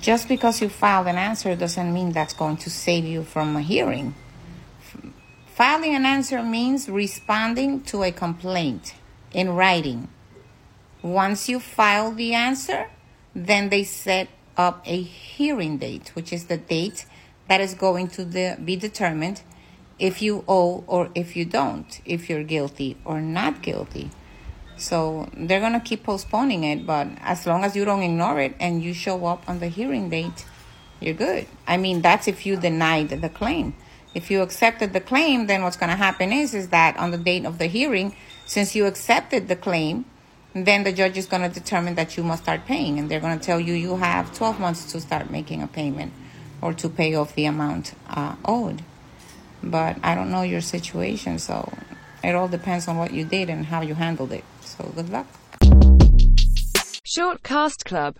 just because you filed an answer doesn't mean that's going to save you from a hearing. Filing an answer means responding to a complaint in writing. Once you file the answer, then they set up a hearing date, which is the date that is going to be determined if you owe or if you don't, if you're guilty or not guilty. So they're going to keep postponing it, but as long as you don't ignore it and you show up on the hearing date, you're good. I mean, that's if you denied the claim. If you accepted the claim, then what's going to happen is is that on the date of the hearing, since you accepted the claim, then the judge is going to determine that you must start paying and they're going to tell you you have 12 months to start making a payment or to pay off the amount uh, owed. But I don't know your situation, so it all depends on what you did and how you handled it. So good luck. Short Cast Club